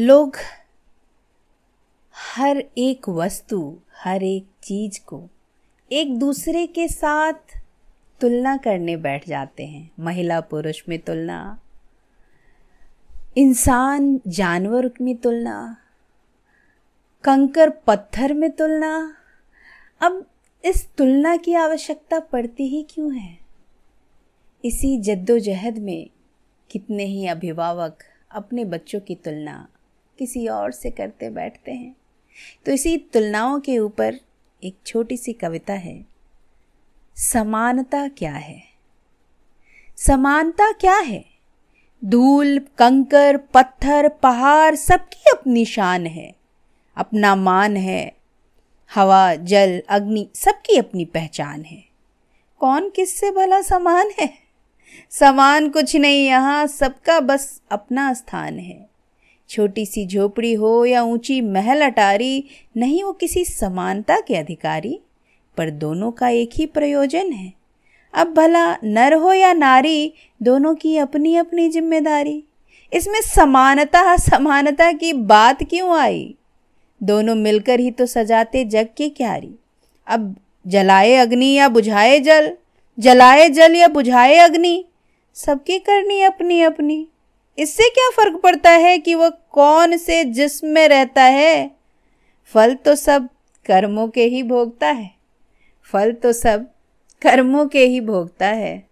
लोग हर एक वस्तु, हर एक चीज़ को एक दूसरे के साथ तुलना करने बैठ जाते हैं। महिला पुरुष में तुलना, इंसान जानवर में तुलना, कंकर पत्थर में तुलना। अब इस तुलना की आवश्यकता पड़ती ही क्यों है? इसी जद्दोजहद में कितने ही अभिभावक अपने बच्चों की तुलना किसी और से करते बैठते हैं। तो इसी तुलनाओं के ऊपर एक छोटी सी कविता है। समानता क्या है? समानता क्या है? धूल, कंकर, पत्थर, पहाड़, सबकी अपनी शान है। अपना मान है, हवा, जल, अग्नि, सबकी अपनी पहचान है। कौन किससे भला समान है? समान कुछ नहीं, यहाँ सबका बस अपना स्थान है। छोटी सी झोपड़ी हो या ऊँची महल अटारी, नहीं वो किसी समानता के अधिकारी, पर दोनों का एक ही प्रयोजन है। अब भला नर हो या नारी, दोनों की अपनी अपनी ज़िम्मेदारी। इसमें समानता समानता की बात क्यों आई? दोनों मिलकर ही तो सजाते जग की क्यारी। अब जलाए अग्नि या बुझाए जल, जलाए जल या बुझाए अग्नि, सबकी करनी अपनी अपनी इससे क्या फ़र्क पड़ता है कि वह कौन से जिस्म में रहता है? फल तो सब कर्मों के ही भोगता है। फल तो सब कर्मों के ही भोगता है।